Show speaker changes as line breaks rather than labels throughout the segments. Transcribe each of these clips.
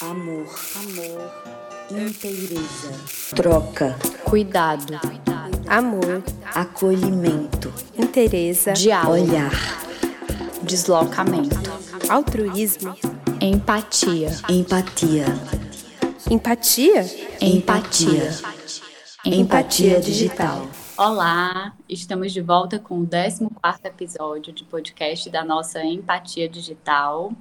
amor, amor, inteireza, troca,
cuidado,
amor,
acolhimento,
inteireza,
diálogo,
olhar,
deslocamento,
altruísmo,
empatia,
empatia,
empatia,
empatia,
empatia. Digital.
Olá, estamos de volta com o 14 episódio de podcast da nossa Empatia Digital.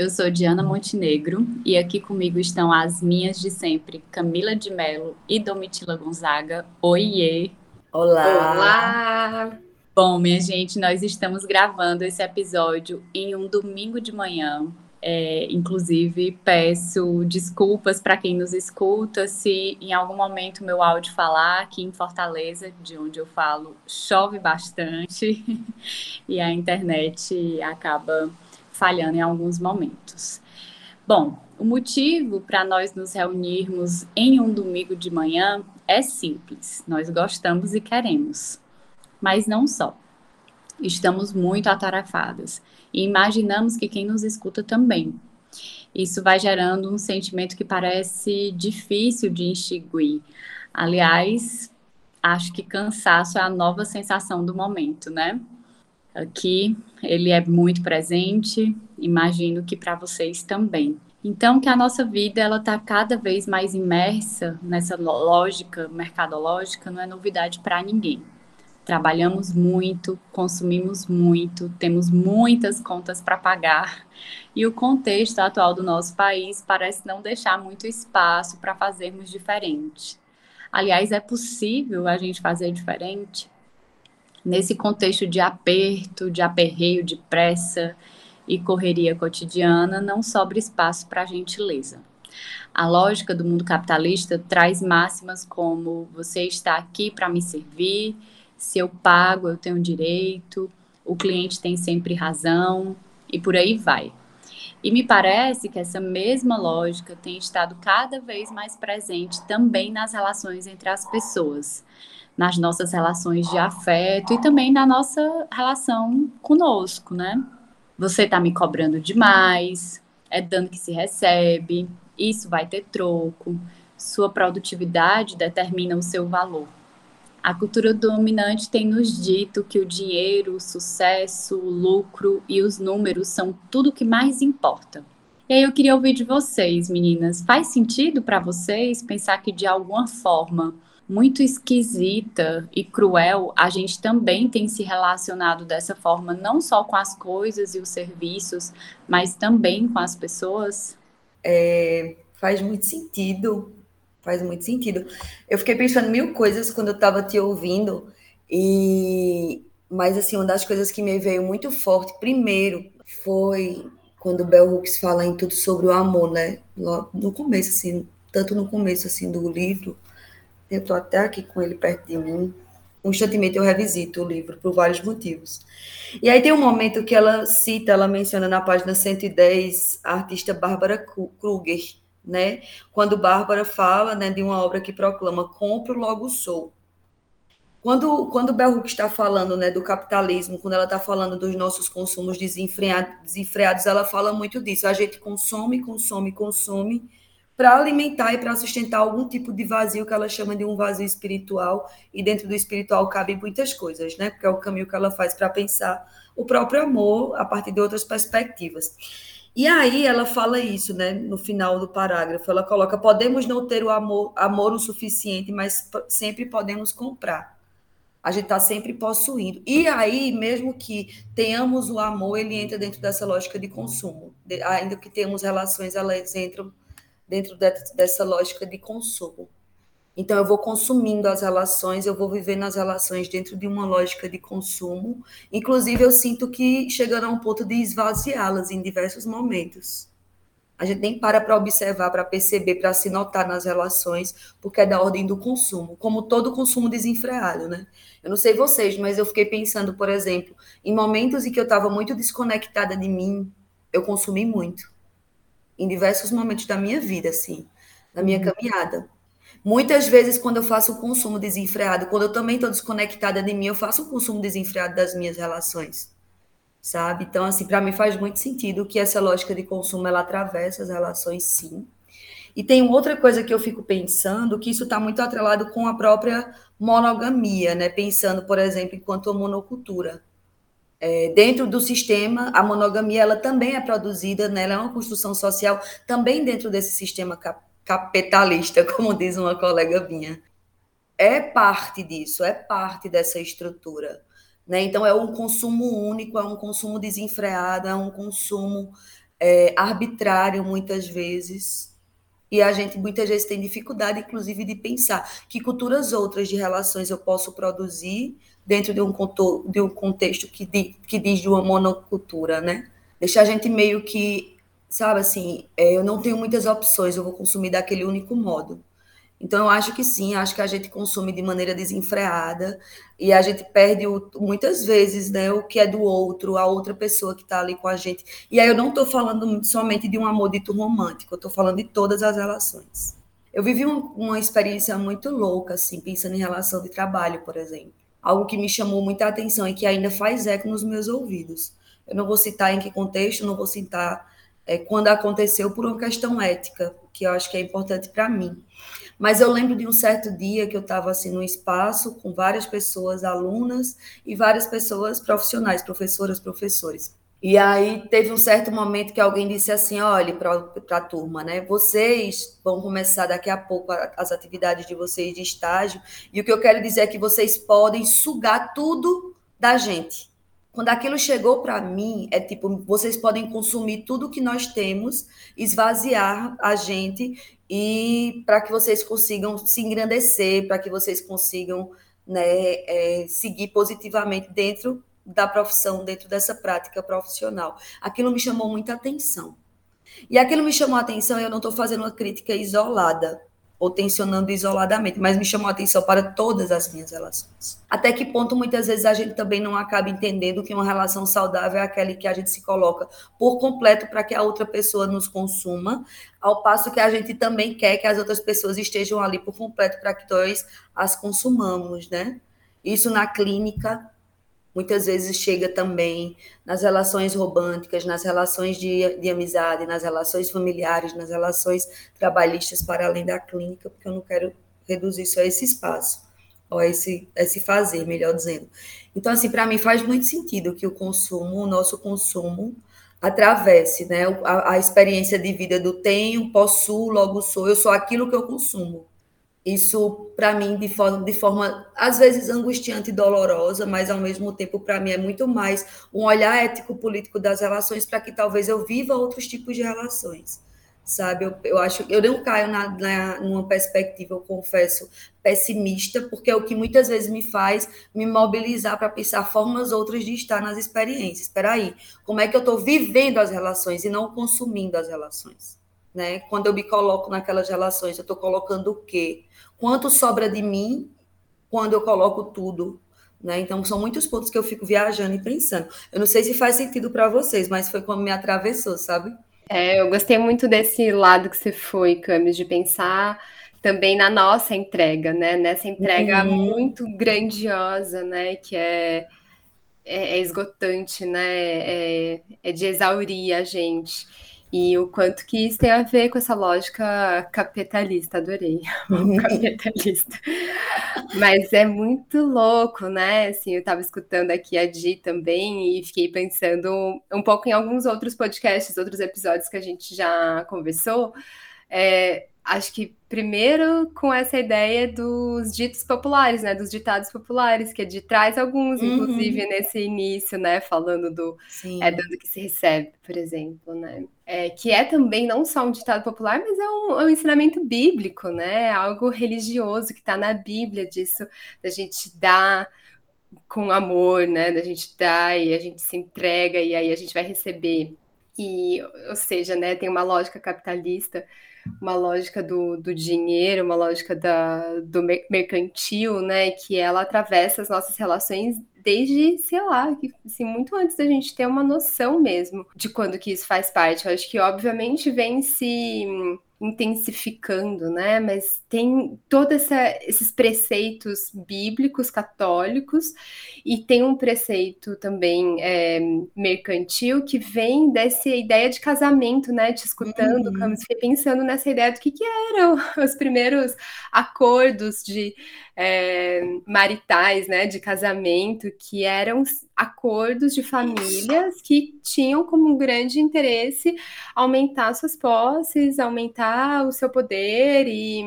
Eu sou Diana Montenegro e aqui comigo estão as minhas de sempre, Camila de Mello e Domitila Gonzaga. Oiê!
Olá!
Olá!
Bom, minha gente, nós estamos gravando esse episódio em um domingo de manhã. É, inclusive, peço desculpas para quem nos escuta se em algum momento meu áudio falar aqui em Fortaleza, de onde eu falo, chove bastante e a internet acaba falhando em alguns momentos. Bom, o motivo para nós nos reunirmos em um domingo de manhã é simples. Nós gostamos e queremos. Mas não só. Estamos muito atarafadas e imaginamos que quem nos escuta também. Isso vai gerando um sentimento que parece difícil de extinguir. Aliás, acho que cansaço é a nova sensação do momento, né? Aqui ele é muito presente, imagino que para vocês também. Então, que a nossa vida ela está cada vez mais imersa nessa lógica mercadológica não é novidade para ninguém. Trabalhamos muito, consumimos muito, temos muitas contas para pagar e o contexto atual do nosso país parece não deixar muito espaço para fazermos diferente. Aliás, é possível a gente fazer diferente? Nesse contexto de aperto, de aperreio, de pressa e correria cotidiana, não sobra espaço para a gentileza. A lógica do mundo capitalista traz máximas como você está aqui para me servir, se eu pago, eu tenho direito, o cliente tem sempre razão e por aí vai. E me parece que essa mesma lógica tem estado cada vez mais presente também nas relações entre as pessoas nas nossas relações de afeto e também na nossa relação conosco, né? Você tá me cobrando demais, é dando que se recebe, isso vai ter troco, sua produtividade determina o seu valor. A cultura dominante tem nos dito que o dinheiro, o sucesso, o lucro e os números são tudo o que mais importa. E aí eu queria ouvir de vocês, meninas. Faz sentido para vocês pensar que de alguma forma muito esquisita e cruel, a gente também tem se relacionado dessa forma, não só com as coisas e os serviços, mas também com as pessoas?
É, faz muito sentido, faz muito sentido. Eu fiquei pensando mil coisas quando eu estava te ouvindo, e mas assim, uma das coisas que me veio muito forte, primeiro, foi quando o Bell Hooks fala em tudo sobre o amor, né? No começo, assim, tanto no começo assim do livro, eu estou até aqui com ele perto de mim. Constantemente eu revisito o livro por vários motivos. E aí tem um momento que ela cita, ela menciona na página 110 a artista Bárbara Kruger, né? Quando Bárbara fala né, de uma obra que proclama compro, logo sou. Quando, quando Bell está falando né, do capitalismo, quando ela está falando dos nossos consumos desenfreados, ela fala muito disso. A gente consome, consome, consome, para alimentar e para sustentar algum tipo de vazio que ela chama de um vazio espiritual, e dentro do espiritual cabe muitas coisas, né? Porque é o caminho que ela faz para pensar o próprio amor a partir de outras perspectivas. E aí ela fala isso, né, no final do parágrafo, ela coloca: podemos não ter o amor, amor o suficiente, mas sempre podemos comprar. A gente está sempre possuindo. E aí, mesmo que tenhamos o amor, ele entra dentro dessa lógica de consumo. Ainda que tenhamos relações, elas entram dentro dessa lógica de consumo. Então, eu vou consumindo as relações, eu vou vivendo as relações dentro de uma lógica de consumo. Inclusive, eu sinto que chegando a um ponto de esvaziá-las em diversos momentos. A gente nem para para observar, para perceber, para se notar nas relações, porque é da ordem do consumo, como todo consumo desenfreado, né? Eu não sei vocês, mas eu fiquei pensando, por exemplo, em momentos em que eu estava muito desconectada de mim, eu consumi muito em diversos momentos da minha vida, assim, da minha uhum. caminhada. Muitas vezes, quando eu faço o consumo desenfreado, quando eu também estou desconectada de mim, eu faço o consumo desenfreado das minhas relações. sabe? Então, assim, para mim faz muito sentido que essa lógica de consumo ela atravessa as relações, sim. E tem outra coisa que eu fico pensando, que isso está muito atrelado com a própria monogamia, né? Pensando, por exemplo, enquanto monocultura. É, dentro do sistema, a monogamia ela também é produzida, né? ela é uma construção social também dentro desse sistema cap capitalista, como diz uma colega minha. É parte disso, é parte dessa estrutura. Né? Então, é um consumo único, é um consumo desenfreado, é um consumo é, arbitrário, muitas vezes. E a gente muitas vezes tem dificuldade, inclusive, de pensar que culturas outras de relações eu posso produzir dentro de um, de um contexto que, di, que diz de uma monocultura, né? Deixa a gente meio que, sabe assim, é, eu não tenho muitas opções, eu vou consumir daquele único modo. Então, eu acho que sim, acho que a gente consome de maneira desenfreada e a gente perde o, muitas vezes né, o que é do outro, a outra pessoa que está ali com a gente. E aí eu não estou falando somente de um amor dito romântico, eu estou falando de todas as relações. Eu vivi um, uma experiência muito louca, assim, pensando em relação de trabalho, por exemplo algo que me chamou muita atenção e que ainda faz eco nos meus ouvidos. Eu não vou citar em que contexto, não vou citar é, quando aconteceu por uma questão ética, que eu acho que é importante para mim. Mas eu lembro de um certo dia que eu estava assim num espaço com várias pessoas, alunas e várias pessoas profissionais, professoras, professores. E aí teve um certo momento que alguém disse assim: olhe para a turma, né? Vocês vão começar daqui a pouco as atividades de vocês de estágio, e o que eu quero dizer é que vocês podem sugar tudo da gente. Quando aquilo chegou para mim, é tipo, vocês podem consumir tudo que nós temos, esvaziar a gente, e para que vocês consigam se engrandecer, para que vocês consigam né, é, seguir positivamente dentro da profissão, dentro dessa prática profissional. Aquilo me chamou muita atenção. E aquilo me chamou a atenção, eu não estou fazendo uma crítica isolada, ou tensionando isoladamente, mas me chamou a atenção para todas as minhas relações. Até que ponto muitas vezes a gente também não acaba entendendo que uma relação saudável é aquela que a gente se coloca por completo para que a outra pessoa nos consuma, ao passo que a gente também quer que as outras pessoas estejam ali por completo para que nós as consumamos, né? Isso na clínica muitas vezes chega também nas relações românticas, nas relações de, de amizade, nas relações familiares, nas relações trabalhistas para além da clínica, porque eu não quero reduzir só esse espaço, ou esse, esse fazer, melhor dizendo. Então, assim, para mim faz muito sentido que o consumo, o nosso consumo, atravesse né, a, a experiência de vida do tenho, possuo, logo sou, eu sou aquilo que eu consumo. Isso, para mim, de forma, de forma, às vezes, angustiante e dolorosa, mas, ao mesmo tempo, para mim, é muito mais um olhar ético-político das relações para que talvez eu viva outros tipos de relações, sabe? Eu, eu acho eu não caio na, na, numa perspectiva, eu confesso, pessimista, porque é o que muitas vezes me faz me mobilizar para pensar formas outras de estar nas experiências. Espera aí, como é que eu estou vivendo as relações e não consumindo as relações? Né? Quando eu me coloco naquelas relações, eu estou colocando o quê? Quanto sobra de mim quando eu coloco tudo? Né? Então, são muitos pontos que eu fico viajando e pensando. Eu não sei se faz sentido para vocês, mas foi como me atravessou, sabe?
É, eu gostei muito desse lado que você foi, Camis, de pensar também na nossa entrega, né? Nessa entrega uhum. muito grandiosa, né? Que é, é, é esgotante, né? É, é de exaurir a gente. E o quanto que isso tem a ver com essa lógica capitalista, adorei, capitalista. Mas é muito louco, né? Assim, eu estava escutando aqui a Di também e fiquei pensando um pouco em alguns outros podcasts, outros episódios que a gente já conversou. É, acho que primeiro com essa ideia dos ditos populares, né, dos ditados populares, que é de traz alguns, uhum. inclusive nesse início, né, falando do Sim. é dando que se recebe, por exemplo, né, é, que é também não só um ditado popular, mas é um, é um ensinamento bíblico, né, algo religioso que está na Bíblia disso da gente dar com amor, né, da gente dar e a gente se entrega e aí a gente vai receber e, ou seja, né, tem uma lógica capitalista uma lógica do, do dinheiro, uma lógica da, do mercantil, né? Que ela atravessa as nossas relações desde, sei lá, assim, muito antes da gente ter uma noção mesmo de quando que isso faz parte. Eu acho que, obviamente, vem se intensificando, né? Mas tem todos esses preceitos bíblicos católicos e tem um preceito também é, mercantil que vem dessa ideia de casamento, né? Te escutando, uhum. Camus, fiquei pensando nessa ideia do que, que eram os primeiros acordos de é, maritais, né? De casamento, que eram acordos de famílias que tinham como um grande interesse aumentar suas posses, aumentar o seu poder e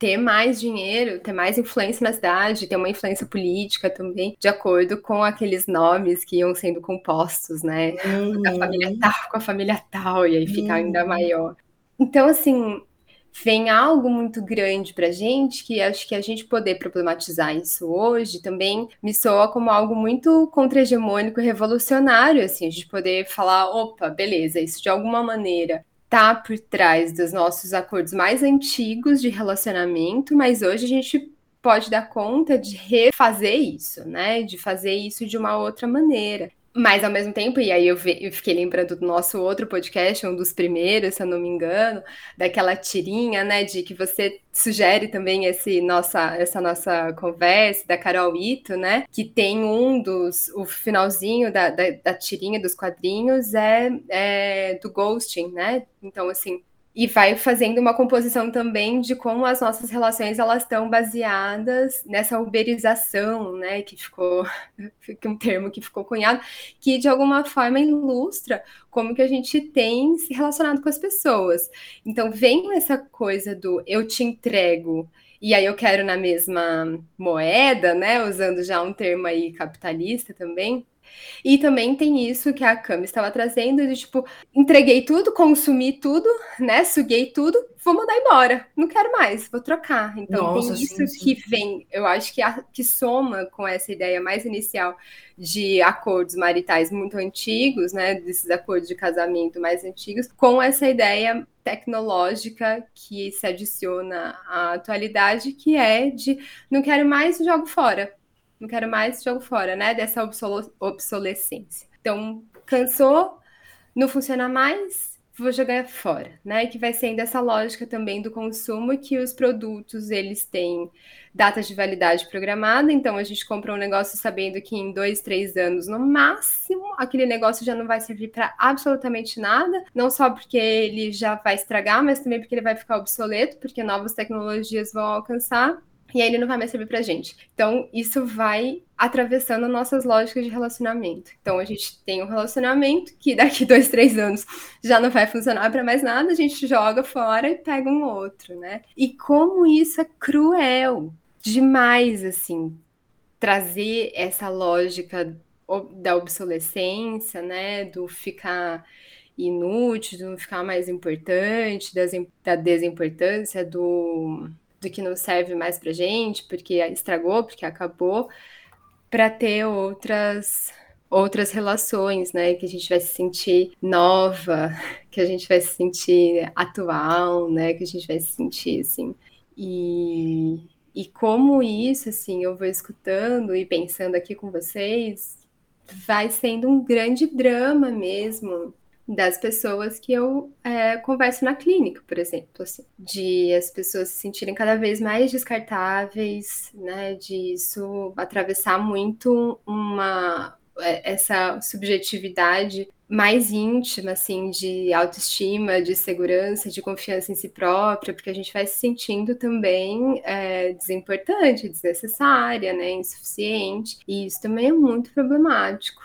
ter mais dinheiro, ter mais influência na cidade, ter uma influência política também, de acordo com aqueles nomes que iam sendo compostos, né? Uhum. A família tal com a família tal, e aí ficar uhum. ainda maior. Então, assim, vem algo muito grande para gente que acho que a gente poder problematizar isso hoje também me soa como algo muito contra-hegemônico revolucionário, assim, a gente poder falar, opa, beleza, isso de alguma maneira tá por trás dos nossos acordos mais antigos de relacionamento, mas hoje a gente pode dar conta de refazer isso, né? De fazer isso de uma outra maneira. Mas ao mesmo tempo, e aí eu, eu, fiquei lembrando do nosso outro podcast, um dos primeiros, se eu não me engano, daquela tirinha, né, de que você sugere também esse nossa, essa nossa conversa da Carol Ito, né, que tem um dos, o finalzinho da, da, da tirinha dos quadrinhos é, é do ghosting, né? Então, assim, e vai fazendo uma composição também de como as nossas relações elas estão baseadas nessa uberização, né, que ficou um termo que ficou cunhado, que de alguma forma ilustra como que a gente tem se relacionado com as pessoas. Então vem essa coisa do eu te entrego e aí eu quero na mesma moeda, né, usando já um termo aí capitalista também, e também tem isso que a Cami estava trazendo, de tipo, entreguei tudo, consumi tudo, né? Suguei tudo, vou mandar embora. Não quero mais, vou trocar. Então Nossa, tem isso sim, sim. que vem, eu acho que, a, que soma com essa ideia mais inicial de acordos maritais muito antigos, né? Desses acordos de casamento mais antigos, com essa ideia tecnológica que se adiciona à atualidade, que é de não quero mais, jogo fora não quero mais, jogo fora, né? Dessa obsolescência. Então, cansou, não funciona mais, vou jogar fora, né? Que vai sendo essa lógica também do consumo que os produtos eles têm data de validade programada, então a gente compra um negócio sabendo que em dois, três anos no máximo aquele negócio já não vai servir para absolutamente nada, não só porque ele já vai estragar, mas também porque ele vai ficar obsoleto, porque novas tecnologias vão alcançar e aí ele não vai mais servir pra gente. Então, isso vai atravessando nossas lógicas de relacionamento. Então, a gente tem um relacionamento que daqui dois, três anos já não vai funcionar para mais nada, a gente joga fora e pega um outro, né? E como isso é cruel demais, assim, trazer essa lógica da obsolescência, né? Do ficar inútil, do não ficar mais importante, da desimportância, do do que não serve mais pra gente, porque estragou, porque acabou, para ter outras outras relações, né, que a gente vai se sentir nova, que a gente vai se sentir atual, né, que a gente vai se sentir assim. E e como isso, assim, eu vou escutando e pensando aqui com vocês, vai sendo um grande drama mesmo das pessoas que eu é, converso na clínica, por exemplo, assim, de as pessoas se sentirem cada vez mais descartáveis, né, de isso atravessar muito uma é, essa subjetividade mais íntima, assim, de autoestima, de segurança, de confiança em si própria, porque a gente vai se sentindo também é, desimportante, desnecessária, né, insuficiente, e isso também é muito problemático.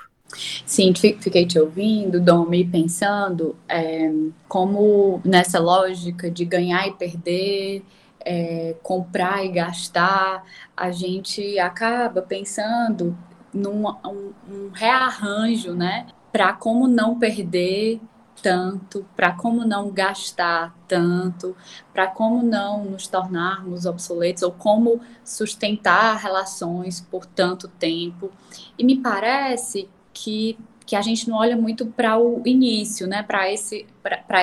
Sim, fiquei te ouvindo, Domi, pensando é, como nessa lógica de ganhar e perder, é, comprar e gastar, a gente acaba pensando num um, um rearranjo, né? Para como não perder tanto, para como não gastar tanto, para como não nos tornarmos obsoletos ou como sustentar relações por tanto tempo. E me parece que, que a gente não olha muito para o início, né? Para esse,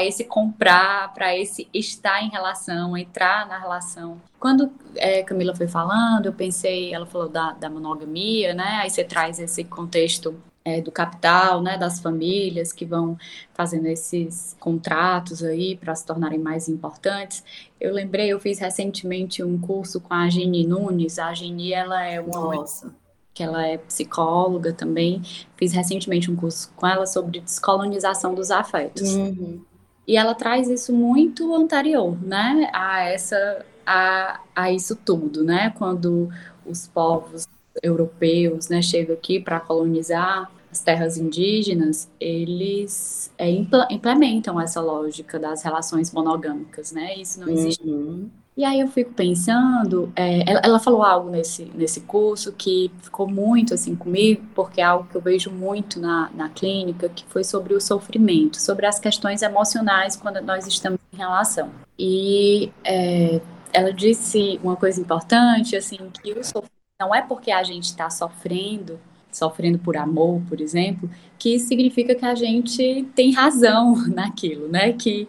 esse comprar, para esse estar em relação, entrar na relação. Quando é, Camila foi falando, eu pensei, ela falou da, da monogamia, né? Aí você traz esse contexto é, do capital, né, das famílias que vão fazendo esses contratos aí para se tornarem mais importantes. Eu lembrei, eu fiz recentemente um curso com a Gini Nunes. A Gini, ela é uma
Nossa.
Que ela é psicóloga também. Fiz recentemente um curso com ela sobre descolonização dos afetos.
Uhum.
E ela traz isso muito anterior, né, a essa a, a isso tudo, né? Quando os povos europeus, né, chegam aqui para colonizar as terras indígenas, eles é, implementam essa lógica das relações monogâmicas, né? Isso não existe.
Uhum.
E aí eu fico pensando, é, ela, ela, falou algo nesse, nesse curso que ficou muito assim comigo, porque é algo que eu vejo muito na, na clínica, que foi sobre o sofrimento, sobre as questões emocionais quando nós estamos em relação. E é, ela disse uma coisa importante, assim, que o sofrimento não é porque a gente está sofrendo sofrendo por amor, por exemplo, que significa que a gente tem razão naquilo, né? Que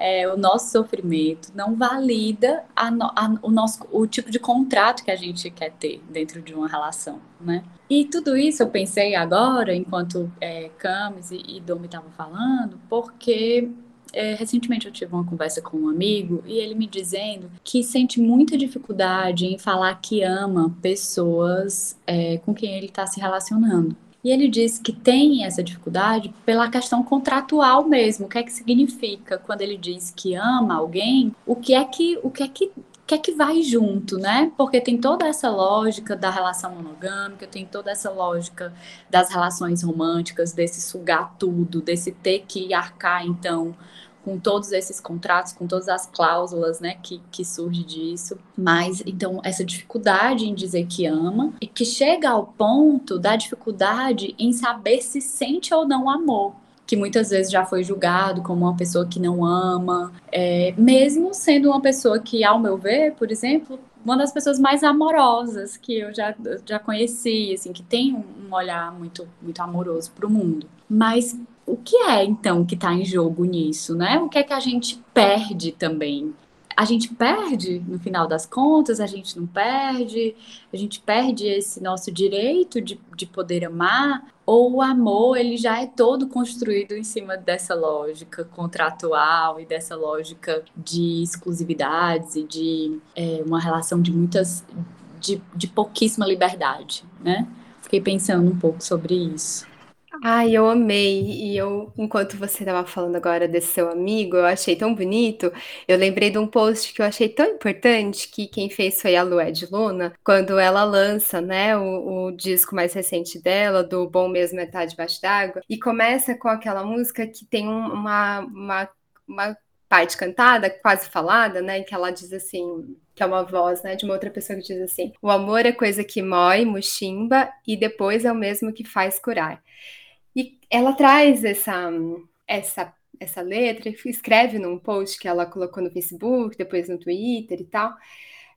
é, o nosso sofrimento não valida a, a, o, nosso, o tipo de contrato que a gente quer ter dentro de uma relação, né? E tudo isso eu pensei agora, enquanto é, Camis e, e Domi estavam falando, porque é, recentemente eu tive uma conversa com um amigo e ele me dizendo que sente muita dificuldade em falar que ama pessoas é, com quem ele está se relacionando. E ele diz que tem essa dificuldade pela questão contratual mesmo. O que é que significa quando ele diz que ama alguém? O que é que o que é que que é que vai junto, né? Porque tem toda essa lógica da relação monogâmica, tem toda essa lógica das relações românticas, desse sugar tudo, desse ter que arcar, então, com todos esses contratos, com todas as cláusulas, né, que, que surge disso. Mas, então, essa dificuldade em dizer que ama e que chega ao ponto da dificuldade em saber se sente ou não amor que muitas vezes já foi julgado como uma pessoa que não ama, é, mesmo sendo uma pessoa que, ao meu ver, por exemplo, uma das pessoas mais amorosas que eu já, já conheci, assim, que tem um olhar muito, muito amoroso para o mundo. Mas o que é então que está em jogo nisso, né? O que é que a gente perde também? A gente perde no final das contas, a gente não perde, a gente perde esse nosso direito de, de poder amar, ou o amor ele já é todo construído em cima dessa lógica contratual e dessa lógica de exclusividades e de é, uma relação de muitas de, de pouquíssima liberdade, né? Fiquei pensando um pouco sobre isso.
Ai, eu amei. E eu, enquanto você estava falando agora desse seu amigo, eu achei tão bonito. Eu lembrei de um post que eu achei tão importante que quem fez foi a Lued Luna, quando ela lança, né, o, o disco mais recente dela, do Bom Mesmo Metade Debaixo d'Água, e começa com aquela música que tem uma, uma, uma parte cantada, quase falada, né, que ela diz assim, que é uma voz, né, de uma outra pessoa que diz assim: "O amor é coisa que mói, muximba e depois é o mesmo que faz curar". E ela traz essa, essa, essa letra, escreve num post que ela colocou no Facebook, depois no Twitter e tal,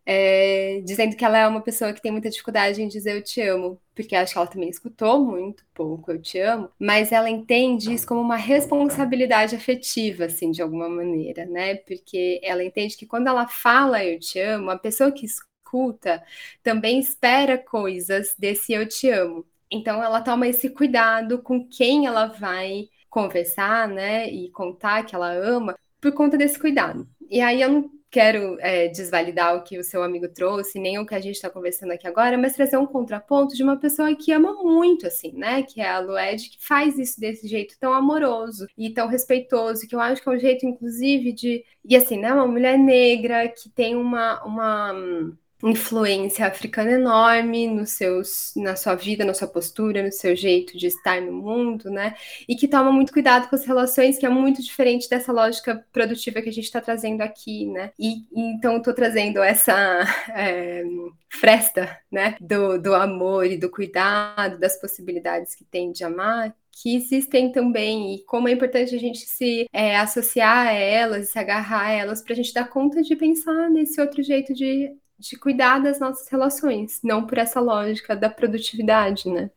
é, dizendo que ela é uma pessoa que tem muita dificuldade em dizer eu te amo, porque acho que ela também escutou muito pouco eu te amo, mas ela entende isso como uma responsabilidade afetiva, assim, de alguma maneira, né? Porque ela entende que quando ela fala eu te amo, a pessoa que escuta também espera coisas desse eu te amo. Então ela toma esse cuidado com quem ela vai conversar, né, e contar que ela ama, por conta desse cuidado. E aí eu não quero é, desvalidar o que o seu amigo trouxe, nem o que a gente está conversando aqui agora, mas trazer um contraponto de uma pessoa que ama muito, assim, né? Que é a Lued, que faz isso desse jeito tão amoroso e tão respeitoso, que eu acho que é um jeito, inclusive, de. E assim, né? Uma mulher negra que tem uma. uma influência africana enorme nos seus, na sua vida, na sua postura, no seu jeito de estar no mundo, né? E que toma muito cuidado com as relações, que é muito diferente dessa lógica produtiva que a gente está trazendo aqui, né? E, então estou trazendo essa é, fresta, né? Do, do amor e do cuidado, das possibilidades que tem de amar, que existem também e como é importante a gente se é, associar a elas, se agarrar a elas para a gente dar conta de pensar nesse outro jeito de de cuidar das nossas relações, não por essa lógica da produtividade, né?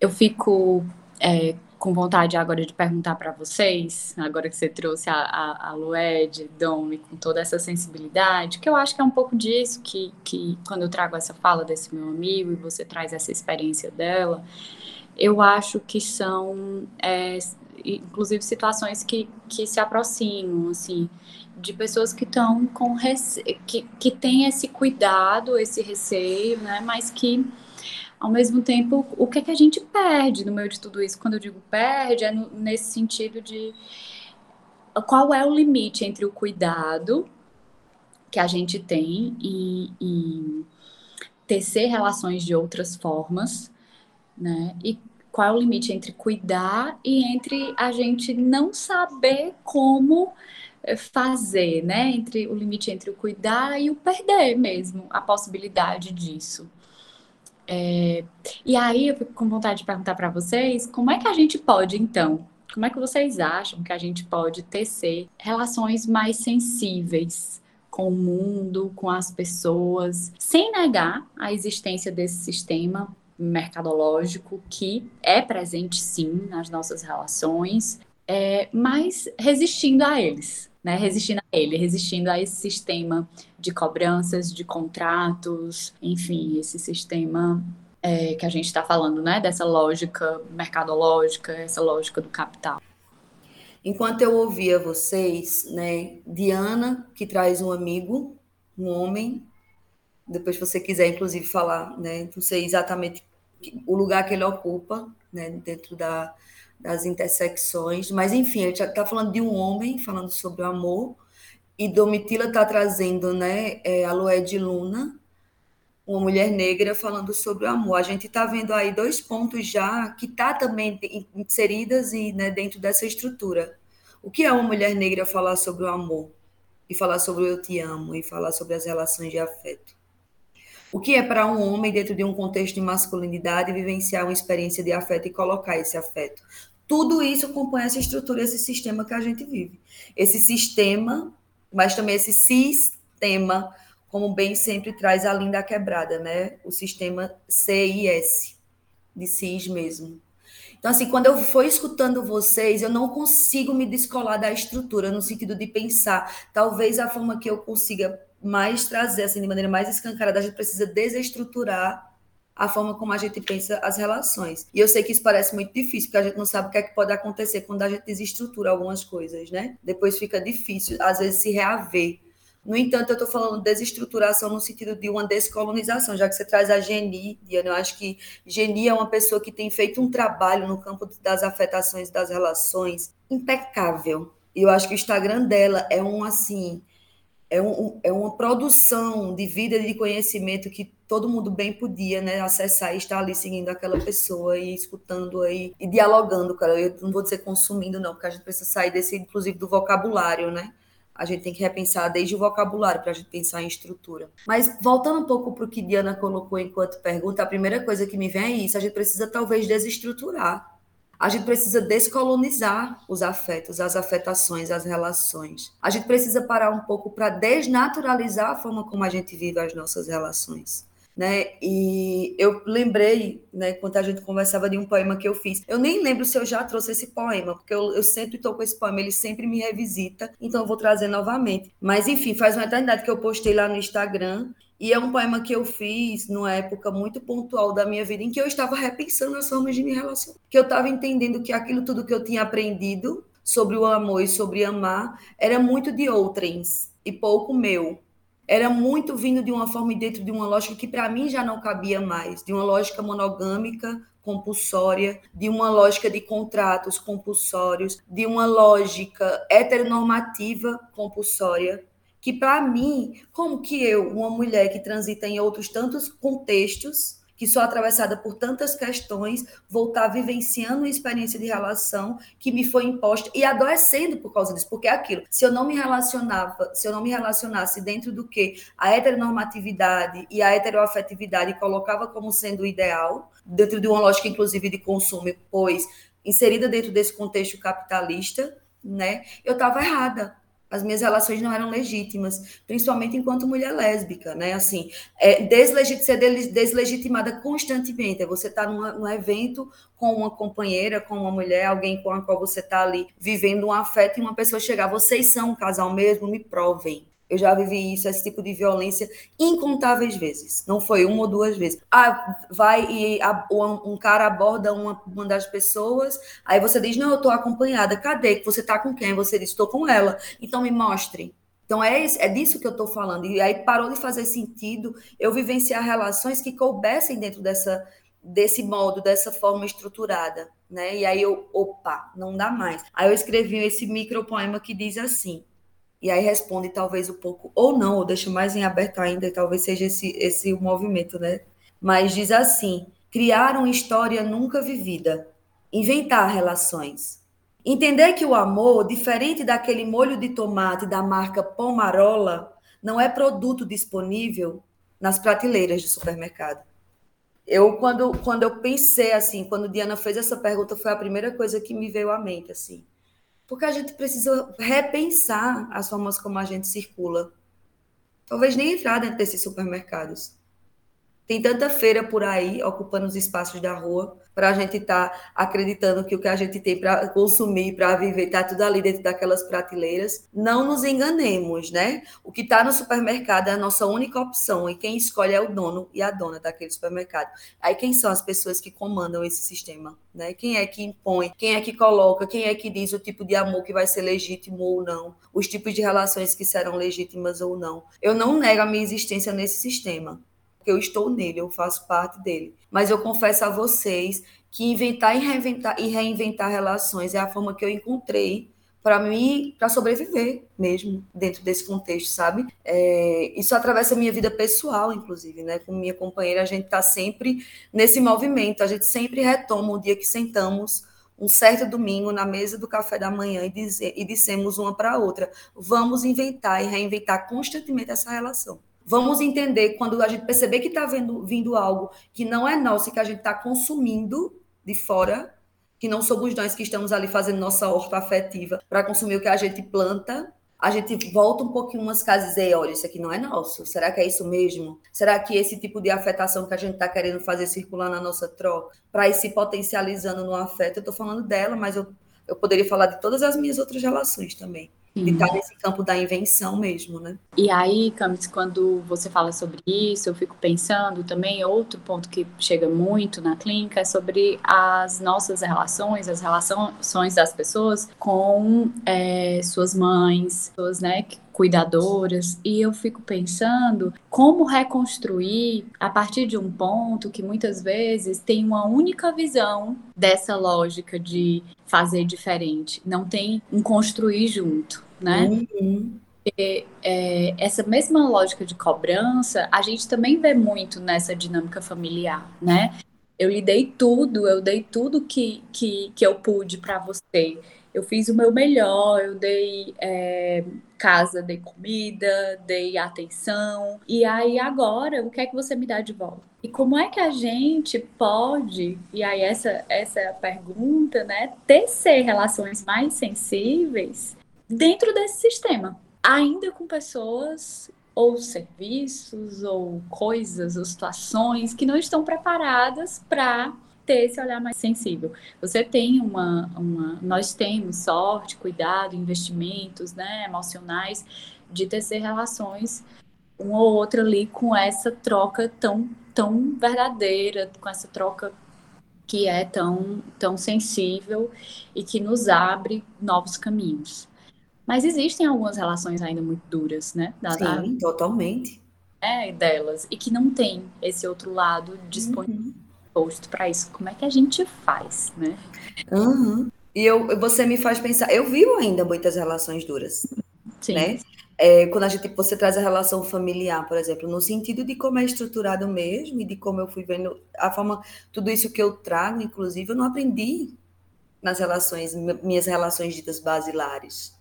Eu fico é, com vontade agora de perguntar para vocês, agora que você trouxe a, a, a Lued, Domi, com toda essa sensibilidade, que eu acho que é um pouco disso que, que quando eu trago essa fala desse meu amigo e você traz essa experiência dela, eu acho que são, é, inclusive, situações que, que se aproximam, assim, de pessoas que estão com rece... que, que têm esse cuidado, esse receio, né? Mas que ao mesmo tempo, o que é que a gente perde no meio de tudo isso? Quando eu digo perde, é no, nesse sentido de qual é o limite entre o cuidado que a gente tem e, e tecer relações de outras formas, né? E qual é o limite entre cuidar e entre a gente não saber como fazer, né? Entre o limite entre o cuidar e o perder mesmo, a possibilidade disso. É, e aí eu fico com vontade de perguntar para vocês como é que a gente pode, então, como é que vocês acham que a gente pode tecer relações mais sensíveis com o mundo, com as pessoas, sem negar a existência desse sistema mercadológico que é presente sim nas nossas relações, é, mas resistindo a eles, né? Resistindo a ele, resistindo a esse sistema de cobranças, de contratos, enfim, esse sistema é, que a gente está falando, né? Dessa lógica mercadológica, essa lógica do capital.
Enquanto eu ouvia vocês, né, Diana, que traz um amigo, um homem, depois se você quiser, inclusive, falar, né, não sei exatamente o lugar que ele ocupa, né, dentro da, das intersecções, mas enfim, ele está falando de um homem, falando sobre o amor, e Domitila está trazendo, né, é, a Loé de Luna, uma mulher negra falando sobre o amor. A gente está vendo aí dois pontos já que está também inseridas e né, dentro dessa estrutura. O que é uma mulher negra falar sobre o amor? E falar sobre eu te amo? E falar sobre as relações de afeto? O que é para um homem, dentro de um contexto de masculinidade, vivenciar uma experiência de afeto e colocar esse afeto? Tudo isso compõe essa estrutura, esse sistema que a gente vive. Esse sistema, mas também esse sistema como bem sempre traz a linda quebrada, né? O sistema CIS, de CIS mesmo. Então, assim, quando eu for escutando vocês, eu não consigo me descolar da estrutura, no sentido de pensar. Talvez a forma que eu consiga mais trazer, assim, de maneira mais escancarada, a gente precisa desestruturar a forma como a gente pensa as relações. E eu sei que isso parece muito difícil, porque a gente não sabe o que é que pode acontecer quando a gente desestrutura algumas coisas, né? Depois fica difícil, às vezes, se reaver no entanto, eu estou falando desestruturação no sentido de uma descolonização, já que você traz a Geni, Diana, eu acho que Geni é uma pessoa que tem feito um trabalho no campo das afetações das relações impecável. E eu acho que o Instagram dela é um assim, é, um, é uma produção de vida e de conhecimento que todo mundo bem podia né, acessar e estar ali seguindo aquela pessoa e escutando aí e dialogando, cara. Eu não vou dizer consumindo, não, porque a gente precisa sair desse, inclusive, do vocabulário, né? a gente tem que repensar desde o vocabulário para a gente pensar em estrutura. Mas voltando um pouco para o que Diana colocou enquanto pergunta, a primeira coisa que me vem é isso: a gente precisa talvez desestruturar. A gente precisa descolonizar os afetos, as afetações, as relações. A gente precisa parar um pouco para desnaturalizar a forma como a gente vive as nossas relações né? E eu lembrei, né, quando a gente conversava de um poema que eu fiz. Eu nem lembro se eu já trouxe esse poema, porque eu, eu sempre estou com esse poema, ele sempre me revisita, então eu vou trazer novamente. Mas enfim, faz uma eternidade que eu postei lá no Instagram. E é um poema que eu fiz numa época muito pontual da minha vida, em que eu estava repensando as formas de me relacionar. Que eu estava entendendo que aquilo tudo que eu tinha aprendido sobre o amor e sobre amar era muito de outrens e pouco meu. Era muito vindo de uma forma e dentro de uma lógica que para mim já não cabia mais, de uma lógica monogâmica compulsória, de uma lógica de contratos compulsórios, de uma lógica heteronormativa compulsória, que para mim, como que eu, uma mulher que transita em outros tantos contextos, que sou atravessada por tantas questões, vou estar vivenciando uma experiência de relação que me foi imposta e adoecendo por causa disso, porque é aquilo. Se eu não me relacionava, se eu não me relacionasse dentro do que a heteronormatividade e a heteroafetividade colocava como sendo o ideal, dentro de uma lógica inclusive de consumo, pois inserida dentro desse contexto capitalista, né? Eu estava errada as minhas relações não eram legítimas, principalmente enquanto mulher lésbica, né? Assim, é, deslegit ser deslegitimada constantemente. É você está num evento com uma companheira, com uma mulher, alguém com a qual você está ali vivendo um afeto e uma pessoa chegar, vocês são um casal mesmo, me provem. Eu já vivi isso, esse tipo de violência, incontáveis vezes. Não foi uma ou duas vezes. Ah, vai e a, um, um, cara aborda uma, uma das pessoas, aí você diz: Não, eu estou acompanhada. Cadê? Você está com quem? Você diz: Estou com ela. Então me mostre. Então é, é disso que eu estou falando. E aí parou de fazer sentido eu vivenciar relações que coubessem dentro dessa, desse modo, dessa forma estruturada. Né? E aí eu, opa, não dá mais. Aí eu escrevi esse micropoema que diz assim: e aí responde talvez um pouco, ou não, ou deixa mais em aberto ainda, talvez seja esse, esse o movimento, né? Mas diz assim: criar uma história nunca vivida, inventar relações. Entender que o amor, diferente daquele molho de tomate da marca Pomarola, não é produto disponível nas prateleiras de supermercado. Eu, quando, quando eu pensei assim, quando Diana fez essa pergunta, foi a primeira coisa que me veio à mente, assim porque a gente precisa repensar as formas como a gente circula. Talvez nem entrar dentro desses supermercados. Tem tanta feira por aí, ocupando os espaços da rua, para a gente estar tá acreditando que o que a gente tem para consumir, para viver, está tudo ali dentro daquelas prateleiras. Não nos enganemos, né? O que está no supermercado é a nossa única opção, e quem escolhe é o dono e a dona daquele supermercado. Aí quem são as pessoas que comandam esse sistema? Né? Quem é que impõe? Quem é que coloca? Quem é que diz o tipo de amor que vai ser legítimo ou não? Os tipos de relações que serão legítimas ou não? Eu não nego a minha existência nesse sistema porque eu estou nele, eu faço parte dele. Mas eu confesso a vocês que inventar e reinventar, e reinventar relações é a forma que eu encontrei para mim, para sobreviver mesmo dentro desse contexto, sabe? É, isso atravessa a minha vida pessoal, inclusive, né? Com minha companheira, a gente está sempre nesse movimento, a gente sempre retoma o dia que sentamos um certo domingo na mesa do café da manhã e, dizer, e dissemos uma para a outra: vamos inventar e reinventar constantemente essa relação. Vamos entender quando a gente perceber que está vindo algo que não é nosso e que a gente está consumindo de fora, que não somos nós que estamos ali fazendo nossa horta afetiva para consumir o que a gente planta, a gente volta um pouquinho umas casas e olha, isso aqui não é nosso. Será que é isso mesmo? Será que esse tipo de afetação que a gente está querendo fazer circular na nossa troca, para ir se potencializando no afeto, eu estou falando dela, mas eu, eu poderia falar de todas as minhas outras relações também de estar tá nesse campo da invenção mesmo, né?
E aí, Camis, quando você fala sobre isso, eu fico pensando também, outro ponto que chega muito na clínica é sobre as nossas relações, as relações das pessoas com é, suas mães, suas, né, cuidadoras, e eu fico pensando como reconstruir a partir de um ponto que muitas vezes tem uma única visão dessa lógica de fazer diferente, não tem um construir junto, né? Uhum. E, é, essa mesma lógica de cobrança, a gente também vê muito nessa dinâmica familiar, né? Eu lhe dei tudo, eu dei tudo que, que, que eu pude para você eu fiz o meu melhor, eu dei é, casa, dei comida, dei atenção. E aí agora, o que é que você me dá de volta? E como é que a gente pode, e aí essa, essa é a pergunta, né, tecer relações mais sensíveis dentro desse sistema? Ainda com pessoas ou serviços, ou coisas, ou situações que não estão preparadas para ter esse olhar mais sensível. Você tem uma, uma nós temos sorte, cuidado, investimentos, né, emocionais de tecer relações uma ou outra ali com essa troca tão tão verdadeira, com essa troca que é tão tão sensível e que nos abre novos caminhos. Mas existem algumas relações ainda muito duras, né?
Da, Sim, totalmente.
É, delas, e que não tem esse outro lado disponível. Uhum posto para isso. Como é que a gente faz, né?
Uhum. E eu, você me faz pensar, eu vivo ainda muitas relações duras, Sim. né? É, quando a gente, você traz a relação familiar, por exemplo, no sentido de como é estruturado mesmo e de como eu fui vendo a forma, tudo isso que eu trago, inclusive, eu não aprendi nas relações, minhas relações ditas basilares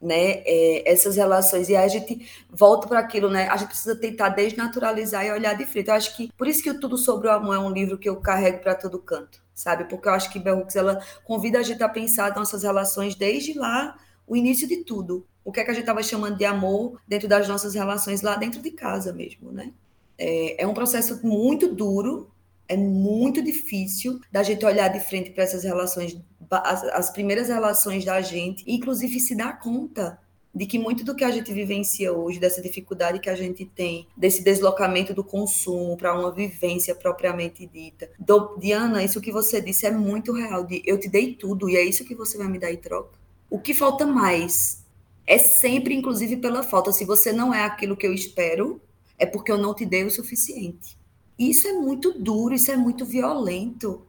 né, é, essas relações. E aí a gente volta para aquilo, né? A gente precisa tentar desnaturalizar e olhar de frente. Eu acho que por isso que o Tudo sobre o Amor é um livro que eu carrego para todo canto, sabe? Porque eu acho que Bell Hooks ela convida a gente a pensar nossas relações desde lá, o início de tudo. O que é que a gente estava chamando de amor dentro das nossas relações lá dentro de casa mesmo, né? É, é um processo muito duro, é muito difícil da gente olhar de frente para essas relações, as, as, primeiras relações da gente, inclusive se dar conta de que muito do que a gente vivencia hoje, dessa dificuldade que a gente tem, desse deslocamento do consumo para uma vivência propriamente dita. Do, Diana, isso que você disse é muito real. De, eu te dei tudo e é isso que você vai me dar em troca. O que falta mais é sempre, inclusive, pela falta. Se você não é aquilo que eu espero, é porque eu não te dei o suficiente. Isso é muito duro, isso é muito violento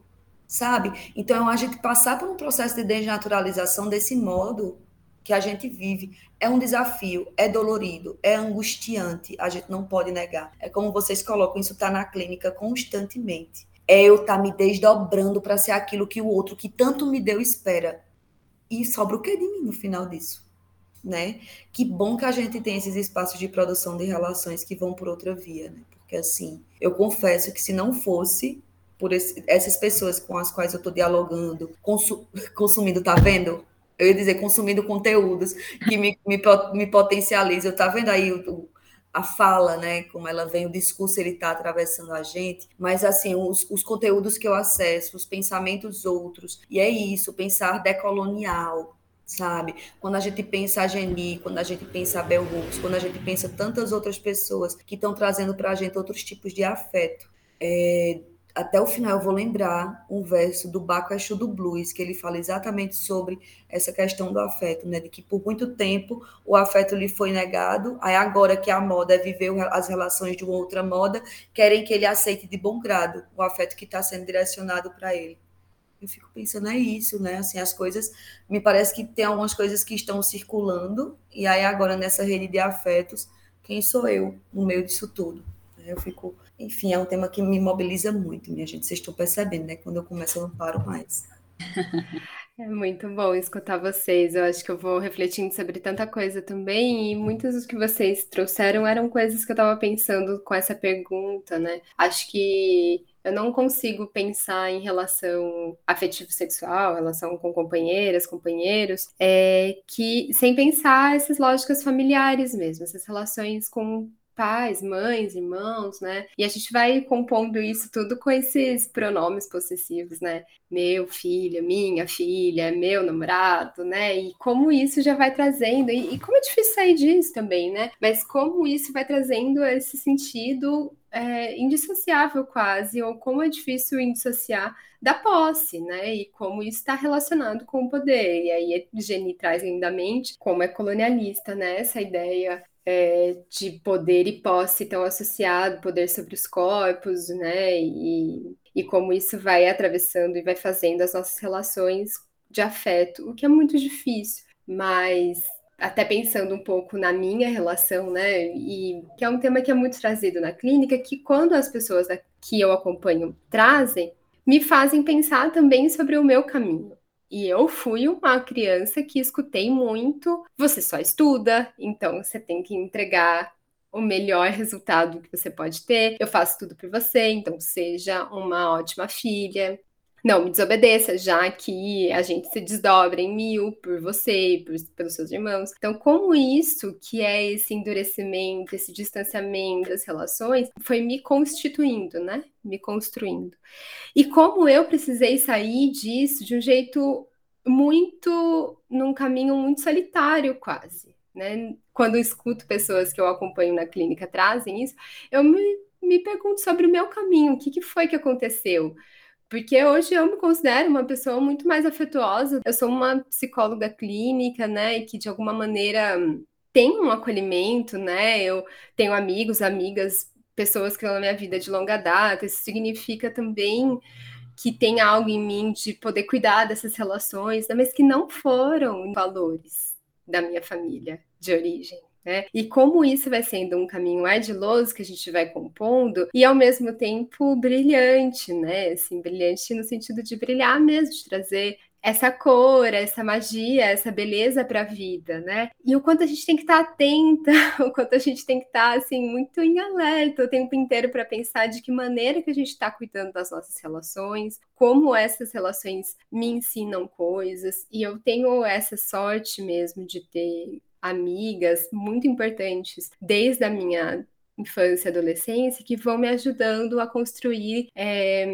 sabe? Então, a gente passar por um processo de desnaturalização desse modo que a gente vive é um desafio, é dolorido, é angustiante, a gente não pode negar. É como vocês colocam, isso está na clínica constantemente. É eu estar tá me desdobrando para ser aquilo que o outro que tanto me deu espera. E sobra o que de mim no final disso? Né? Que bom que a gente tem esses espaços de produção de relações que vão por outra via, né? Porque assim, eu confesso que se não fosse por esse, essas pessoas com as quais eu estou dialogando, consu, consumindo, tá vendo? Eu ia dizer consumindo conteúdos que me, me, me potencializam. Tá vendo aí o, a fala, né? Como ela vem, o discurso ele está atravessando a gente, mas assim, os, os conteúdos que eu acesso, os pensamentos outros, e é isso, pensar decolonial, sabe? Quando a gente pensa a Geni, quando a gente pensa a Bell Hooks, quando a gente pensa tantas outras pessoas que estão trazendo para a gente outros tipos de afeto, é, até o final eu vou lembrar um verso do Baco Exu do Blues, que ele fala exatamente sobre essa questão do afeto, né? De que por muito tempo o afeto lhe foi negado, aí agora que a moda é viver as relações de uma outra moda, querem que ele aceite de bom grado o afeto que está sendo direcionado para ele. Eu fico pensando, é isso, né? Assim, as coisas. Me parece que tem algumas coisas que estão circulando, e aí agora nessa rede de afetos, quem sou eu no meio disso tudo? Eu fico enfim, é um tema que me mobiliza muito, minha gente. Vocês estão percebendo, né? Quando eu começo, eu não paro mais.
É muito bom escutar vocês. Eu acho que eu vou refletindo sobre tanta coisa também, e muitas dos que vocês trouxeram eram coisas que eu estava pensando com essa pergunta, né? Acho que eu não consigo pensar em relação afetivo-sexual, relação com companheiras, companheiros, é, que sem pensar essas lógicas familiares mesmo, essas relações com pais, mães, irmãos, né? E a gente vai compondo isso tudo com esses pronomes possessivos, né? Meu filho, minha filha, meu namorado, né? E como isso já vai trazendo, e, e como é difícil sair disso também, né? Mas como isso vai trazendo esse sentido é, indissociável quase, ou como é difícil indissociar da posse, né? E como isso está relacionado com o poder. E aí Jenny traz lindamente como é colonialista, né? Essa ideia é, de poder e posse estão associados, poder sobre os corpos, né? E, e como isso vai atravessando e vai fazendo as nossas relações de afeto, o que é muito difícil, mas até pensando um pouco na minha relação, né? E que é um tema que é muito trazido na clínica, que quando as pessoas que eu acompanho trazem, me fazem pensar também sobre o meu caminho. E eu fui uma criança que escutei muito: você só estuda, então você tem que entregar o melhor resultado que você pode ter. Eu faço tudo por você, então seja uma ótima filha. Não me desobedeça, já que a gente se desdobra em mil por você, por, pelos seus irmãos. Então, como isso, que é esse endurecimento, esse distanciamento das relações, foi me constituindo, né? Me construindo. E como eu precisei sair disso de um jeito muito, num caminho muito solitário, quase. Né? Quando escuto pessoas que eu acompanho na clínica trazem isso, eu me, me pergunto sobre o meu caminho, o que, que foi que aconteceu? Porque hoje eu me considero uma pessoa muito mais afetuosa. Eu sou uma psicóloga clínica, né? E que de alguma maneira tem um acolhimento, né? Eu tenho amigos, amigas, pessoas que estão na minha vida de longa data. Isso significa também que tem algo em mim de poder cuidar dessas relações, né? mas que não foram valores da minha família de origem. Né? E como isso vai sendo um caminho ardiloso que a gente vai compondo e ao mesmo tempo brilhante, né? Assim, brilhante no sentido de brilhar mesmo, de trazer essa cor, essa magia, essa beleza para a vida, né? E o quanto a gente tem que estar tá atenta, o quanto a gente tem que estar tá, assim muito em alerta o tempo inteiro para pensar de que maneira que a gente está cuidando das nossas relações, como essas relações me ensinam coisas. E eu tenho essa sorte mesmo de ter amigas muito importantes desde a minha infância e adolescência que vão me ajudando a construir é,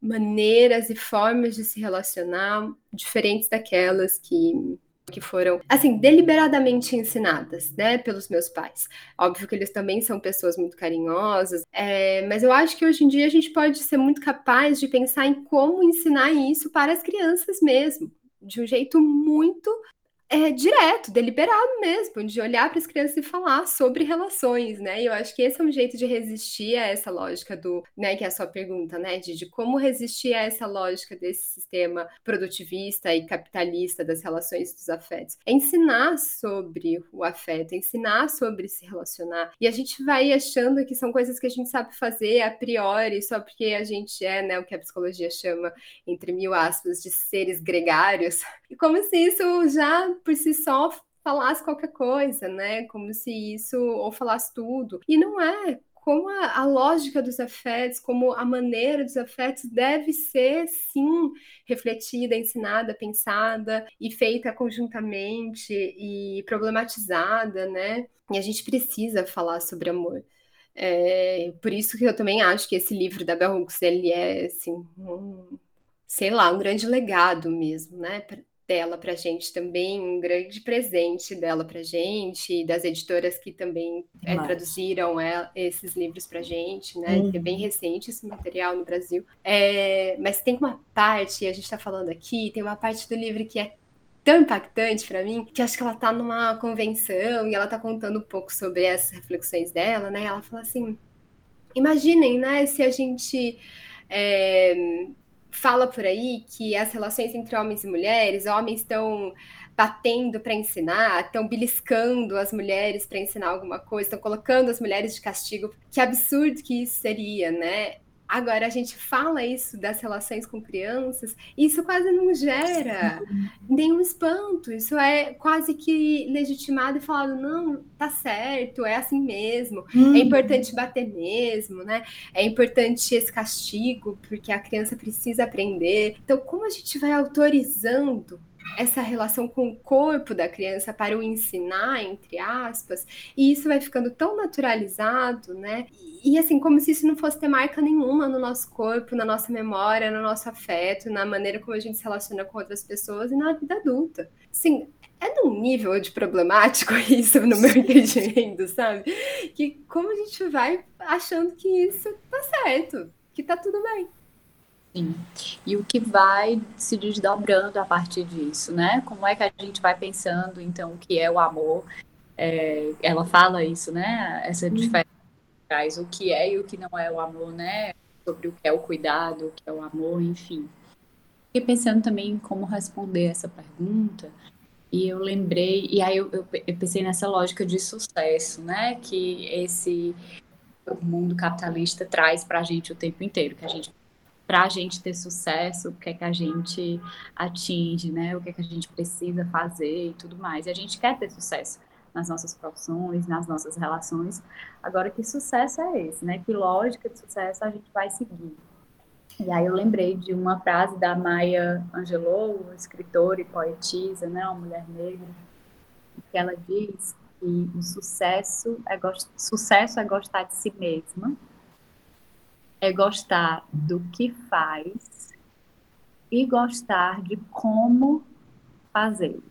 maneiras e formas de se relacionar diferentes daquelas que que foram, assim, deliberadamente ensinadas, né, pelos meus pais. Óbvio que eles também são pessoas muito carinhosas, é, mas eu acho que hoje em dia a gente pode ser muito capaz de pensar em como ensinar isso para as crianças mesmo, de um jeito muito é, direto, deliberado mesmo, de olhar para as crianças e falar sobre relações, né? E eu acho que esse é um jeito de resistir a essa lógica do, né, que é a sua pergunta, né, de, de como resistir a essa lógica desse sistema produtivista e capitalista das relações dos afetos. É ensinar sobre o afeto, ensinar sobre se relacionar. E a gente vai achando que são coisas que a gente sabe fazer a priori, só porque a gente é, né, o que a psicologia chama, entre mil aspas, de seres gregários. E como se isso já por si só falasse qualquer coisa, né? Como se isso, ou falasse tudo. E não é. Como a, a, lógica dos afetos, como a maneira dos afetos deve ser, sim, refletida, ensinada, pensada e feita conjuntamente e problematizada, né? E a gente precisa falar sobre amor. É, por isso que eu também acho que esse livro da Bell Hooks, ele é, assim, um, sei lá, um grande legado mesmo, né? Dela para a gente também, um grande presente dela para a gente, das editoras que também é, traduziram é, esses livros para a gente, né? Uhum. É bem recente esse material no Brasil. É, mas tem uma parte, a gente está falando aqui, tem uma parte do livro que é tão impactante para mim, que acho que ela está numa convenção e ela está contando um pouco sobre essas reflexões dela, né? Ela fala assim: imaginem, né, se a gente é, fala por aí que as relações entre homens e mulheres, homens estão batendo para ensinar, estão beliscando as mulheres para ensinar alguma coisa, estão colocando as mulheres de castigo. Que absurdo que isso seria, né? Agora, a gente fala isso das relações com crianças, isso quase não gera nenhum espanto. Isso é quase que legitimado e falado, não, tá certo, é assim mesmo. É uhum. É importante bater mesmo, né? É importante esse castigo, porque a criança precisa aprender. Então, como a gente vai autorizando essa relação com o corpo da criança para o ensinar, entre aspas, e isso vai ficando tão naturalizado, né? E, e assim, como se isso não fosse ter marca nenhuma no nosso corpo, na nossa memória, no nosso afeto, na maneira como a gente se relaciona com outras pessoas e na vida adulta. Sim, é num nível de problemático isso no meu entendimento, sabe? Que como a gente vai achando que isso tá certo, que tá tudo bem.
Sim. E o que vai se desdobrando a partir disso, né? Como é que a gente vai pensando, então, o que é o amor? É, ela fala isso, né? Essa uhum. diferença traz o que é e o que não é o amor, né? Sobre o que é o cuidado, o que é o amor, enfim. Fiquei pensando também em como responder essa pergunta, e eu lembrei, e aí eu, eu, eu pensei nessa lógica de sucesso, né? Que esse o mundo capitalista traz para a gente o tempo inteiro, que a gente para a gente ter sucesso, o que é que a gente atinge, né? O que é que a gente precisa fazer e tudo mais. E a gente quer ter sucesso nas nossas profissões, nas nossas relações. Agora, que sucesso é esse, né? Que lógica de sucesso a gente vai seguir? E aí eu lembrei de uma frase da Maya Angelou, escritora e poetisa, né? Uma mulher negra, que ela diz que o sucesso é, sucesso é gostar de si mesma, é gostar do que faz e gostar de como fazê-lo.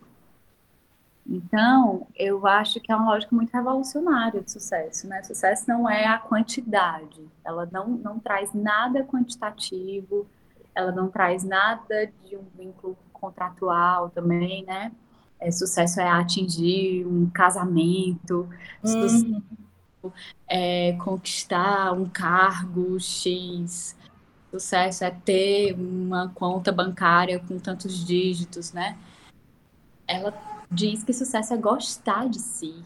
Então, eu acho que é uma lógica muito revolucionária de sucesso, né? Sucesso não é a quantidade, ela não, não traz nada quantitativo, ela não traz nada de um vínculo contratual também, né? É, sucesso é atingir um casamento, uhum é, conquistar um cargo X. Sucesso é ter uma conta bancária com tantos dígitos, né? Ela diz que sucesso é gostar de si.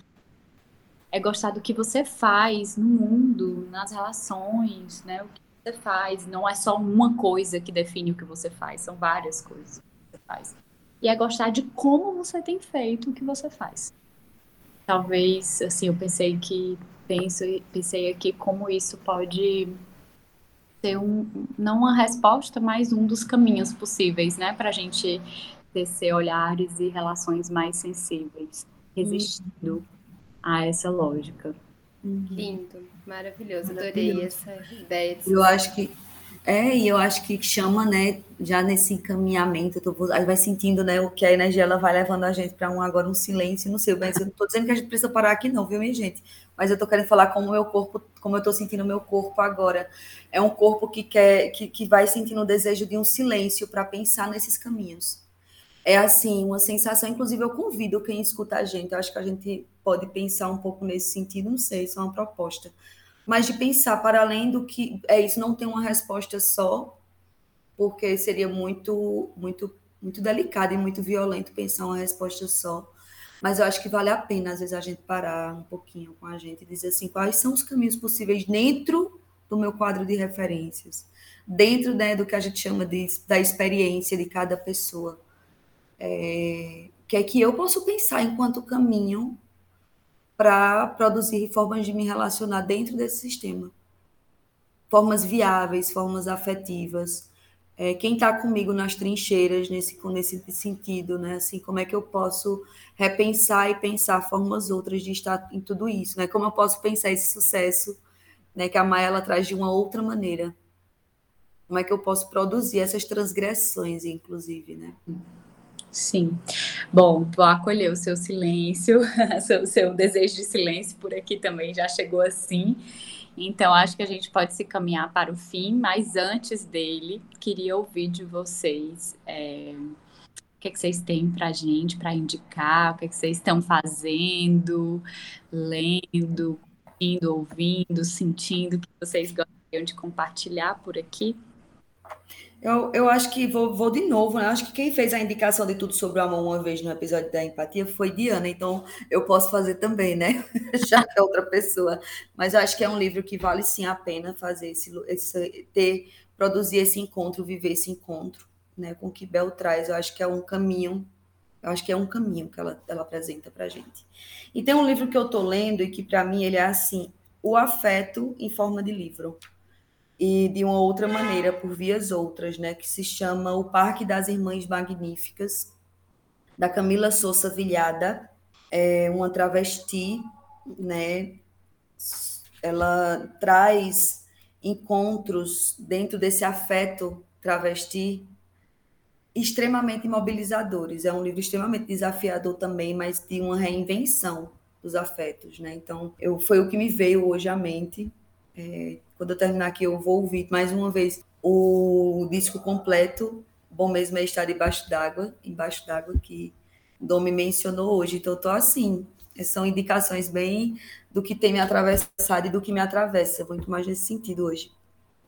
É gostar do que você faz no mundo, nas relações, né? O que você faz. Não é só uma coisa que define o que você faz, são várias coisas que você faz. E é gostar de como você tem feito o que você faz. Talvez, assim, eu pensei que penso pensei aqui como isso pode ser um, não uma resposta, mas um dos caminhos possíveis, né, para a gente tecer olhares e relações mais sensíveis, resistindo uhum. a essa lógica.
Uhum. Lindo, maravilhoso, adorei essa ideia.
Eu acho que É, e eu acho que chama, né, já nesse encaminhamento, tô, vai sentindo, né, o que a energia ela vai levando a gente para um agora um silêncio, não sei, mas eu não tô dizendo que a gente precisa parar aqui não, viu, minha gente? Mas eu tô querendo falar como o meu corpo, como eu tô sentindo o meu corpo agora. É um corpo que quer que, que vai sentindo o desejo de um silêncio para pensar nesses caminhos. É assim, uma sensação, inclusive eu convido quem escuta a gente, eu acho que a gente pode pensar um pouco nesse sentido, não sei, isso é uma proposta mas de pensar para além do que é isso não tem uma resposta só, porque seria muito muito muito delicado e muito violento pensar uma resposta só. Mas eu acho que vale a pena às vezes a gente parar um pouquinho com a gente e dizer assim, quais são os caminhos possíveis dentro do meu quadro de referências, dentro né, do que a gente chama de, da experiência de cada pessoa. É, que é que eu posso pensar enquanto caminho para produzir formas de me relacionar dentro desse sistema. Formas viáveis, formas afetivas. É, quem está comigo nas trincheiras nesse, nesse sentido, né? Assim, como é que eu posso repensar e pensar formas outras de estar em tudo isso, né? Como eu posso pensar esse sucesso, né? Que a Maia ela traz de uma outra maneira. Como é que eu posso produzir essas transgressões, inclusive, né?
Sim. Bom, vou acolher o seu silêncio, o seu desejo de silêncio por aqui também já chegou assim. Então, acho que a gente pode se caminhar para o fim, mas antes dele, queria ouvir de vocês é, o que, é que vocês têm para a gente, para indicar, o que, é que vocês estão fazendo, lendo, indo, ouvindo, sentindo, que vocês gostariam de compartilhar por aqui.
Eu, eu acho que vou, vou de novo, né? Acho que quem fez a indicação de tudo sobre o amor uma vez no episódio da empatia foi Diana, então eu posso fazer também, né? Já que é outra pessoa. Mas eu acho que é um livro que vale sim a pena fazer esse, esse ter, produzir esse encontro, viver esse encontro, né? Com o que Bel traz. Eu acho que é um caminho, eu acho que é um caminho que ela, ela apresenta pra gente. E tem um livro que eu tô lendo e que para mim ele é assim, o afeto em forma de livro e de uma outra maneira, por vias outras, né, que se chama O Parque das Irmãs Magníficas, da Camila Souza Vilhada, é uma travesti, né, ela traz encontros dentro desse afeto travesti extremamente mobilizadores. É um livro extremamente desafiador também, mas de uma reinvenção dos afetos, né? Então, eu foi o que me veio hoje à mente. É, quando eu terminar aqui, eu vou ouvir mais uma vez o disco completo. Bom mesmo é estar debaixo d'água, embaixo d'água, que Dom me mencionou hoje. Então, eu tô assim. São indicações bem do que tem me atravessado e do que me atravessa. Muito mais nesse sentido hoje.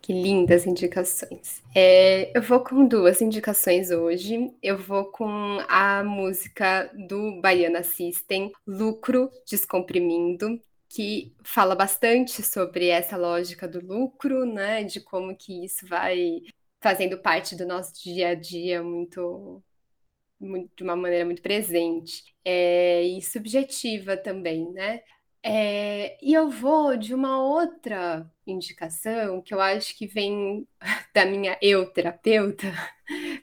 Que lindas indicações. É, eu vou com duas indicações hoje. Eu vou com a música do Baiana System, Lucro Descomprimindo, que fala bastante sobre essa lógica do lucro, né? De como que isso vai fazendo parte do nosso dia a dia muito, muito de uma maneira muito presente é, e subjetiva também, né? É, e eu vou de uma outra indicação que eu acho que vem da minha eu terapeuta,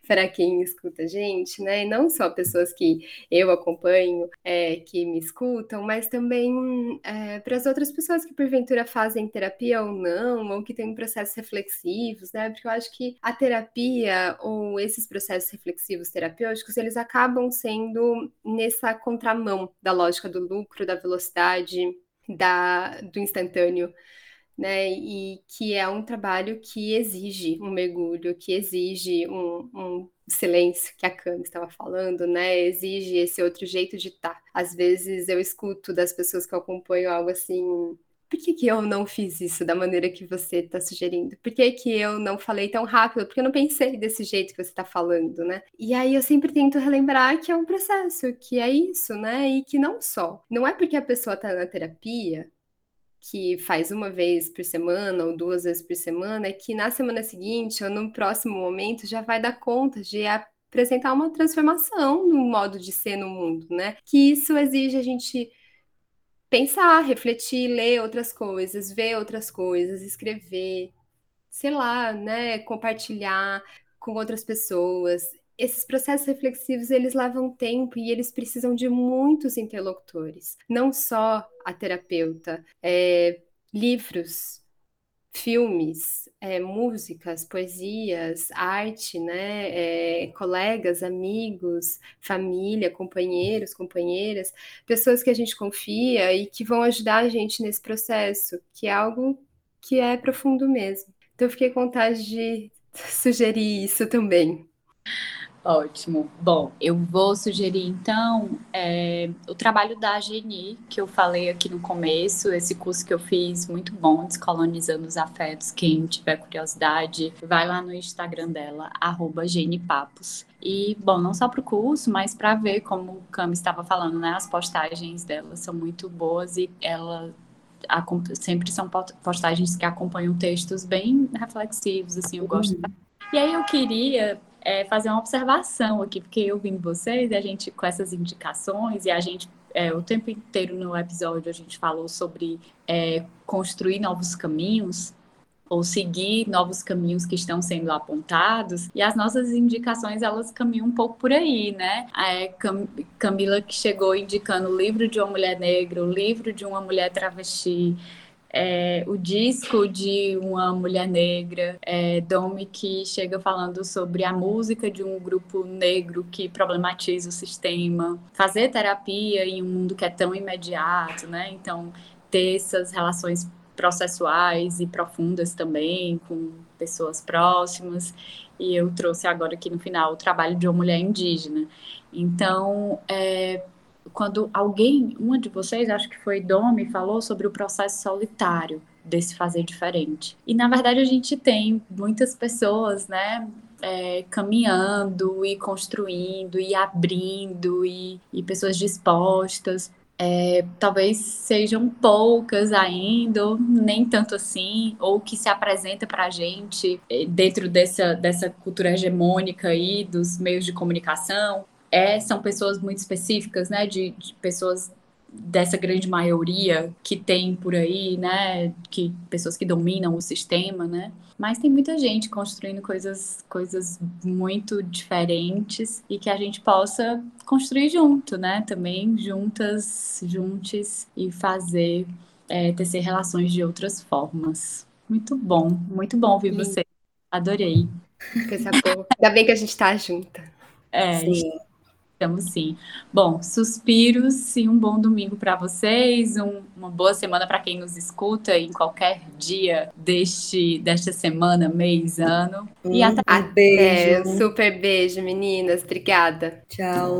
para quem escuta a gente, né? E não só pessoas que eu acompanho, é, que me escutam, mas também é, para as outras pessoas que porventura fazem terapia ou não, ou que têm processos reflexivos, né? Porque eu acho que a terapia ou esses processos reflexivos terapêuticos, eles acabam sendo nessa contramão da lógica do lucro, da velocidade, da, do instantâneo né? E que é um trabalho que exige um mergulho, que exige um, um silêncio que a Cami estava falando, né? Exige esse outro jeito de estar. Tá. Às vezes eu escuto das pessoas que eu acompanho algo assim. Por que, que eu não fiz isso da maneira que você está sugerindo? Por que, que eu não falei tão rápido? Porque eu não pensei desse jeito que você está falando, né? E aí eu sempre tento relembrar que é um processo, que é isso, né? E que não só. Não é porque a pessoa está na terapia que faz uma vez por semana ou duas vezes por semana, é que na semana seguinte ou no próximo momento já vai dar conta de apresentar uma transformação no modo de ser no mundo, né? Que isso exige a gente pensar, refletir, ler outras coisas, ver outras coisas, escrever, sei lá, né, compartilhar com outras pessoas esses processos reflexivos eles levam tempo e eles precisam de muitos interlocutores, não só a terapeuta, é, livros, filmes, é, músicas, poesias, arte, né, é, colegas, amigos, família, companheiros, companheiras, pessoas que a gente confia e que vão ajudar a gente nesse processo, que é algo que é profundo mesmo. Então, eu fiquei com vontade de sugerir isso também.
Ótimo. Bom, eu vou sugerir então é, o trabalho da Geni, que eu falei aqui no começo, esse curso que eu fiz muito bom, Descolonizando os Afetos. Quem tiver curiosidade, vai lá no Instagram dela, Genipapos. E, bom, não só para o curso, mas para ver como o Cami estava falando, né? As postagens dela são muito boas e ela sempre são postagens que acompanham textos bem reflexivos, assim, eu gosto. Uhum. E aí eu queria é, fazer uma observação aqui, porque eu vim vocês e a gente, com essas indicações, e a gente, é, o tempo inteiro no episódio, a gente falou sobre é, construir novos caminhos, ou seguir novos caminhos que estão sendo apontados, e as nossas indicações, elas caminham um pouco por aí, né? É, Cam Camila que chegou indicando o livro de uma mulher negra, o livro de uma mulher travesti, é, o disco de uma mulher negra, é, Domi, que chega falando sobre a música de um grupo negro que problematiza o sistema, fazer terapia em um mundo que é tão imediato, né? Então, ter essas relações processuais e profundas também com pessoas próximas. E eu trouxe agora aqui no final o trabalho de uma mulher indígena. Então, é, quando alguém, uma de vocês, acho que foi Domi, falou sobre o processo solitário desse fazer diferente. E na verdade a gente tem muitas pessoas, né, é, caminhando e construindo e abrindo e, e pessoas dispostas. É, talvez sejam poucas ainda, ou nem tanto assim, ou que se apresenta para a gente é, dentro dessa, dessa cultura hegemônica aí dos meios de comunicação, é, são pessoas muito específicas, né, de, de pessoas dessa grande maioria que tem por aí, né, que pessoas que dominam o sistema, né? Mas tem muita gente construindo coisas coisas muito diferentes e que a gente possa construir junto, né? Também juntas, juntos e fazer é, tecer relações de outras formas. Muito bom, muito bom ouvir Sim. você. Adorei.
Coisa boa. Ainda bem que a gente está junta.
É, Sim. Estamos sim. Bom, suspiros e um bom domingo para vocês, um, uma boa semana para quem nos escuta em qualquer dia deste, desta semana, mês, ano.
e até. Beijo. super beijo, meninas. Obrigada.
Tchau.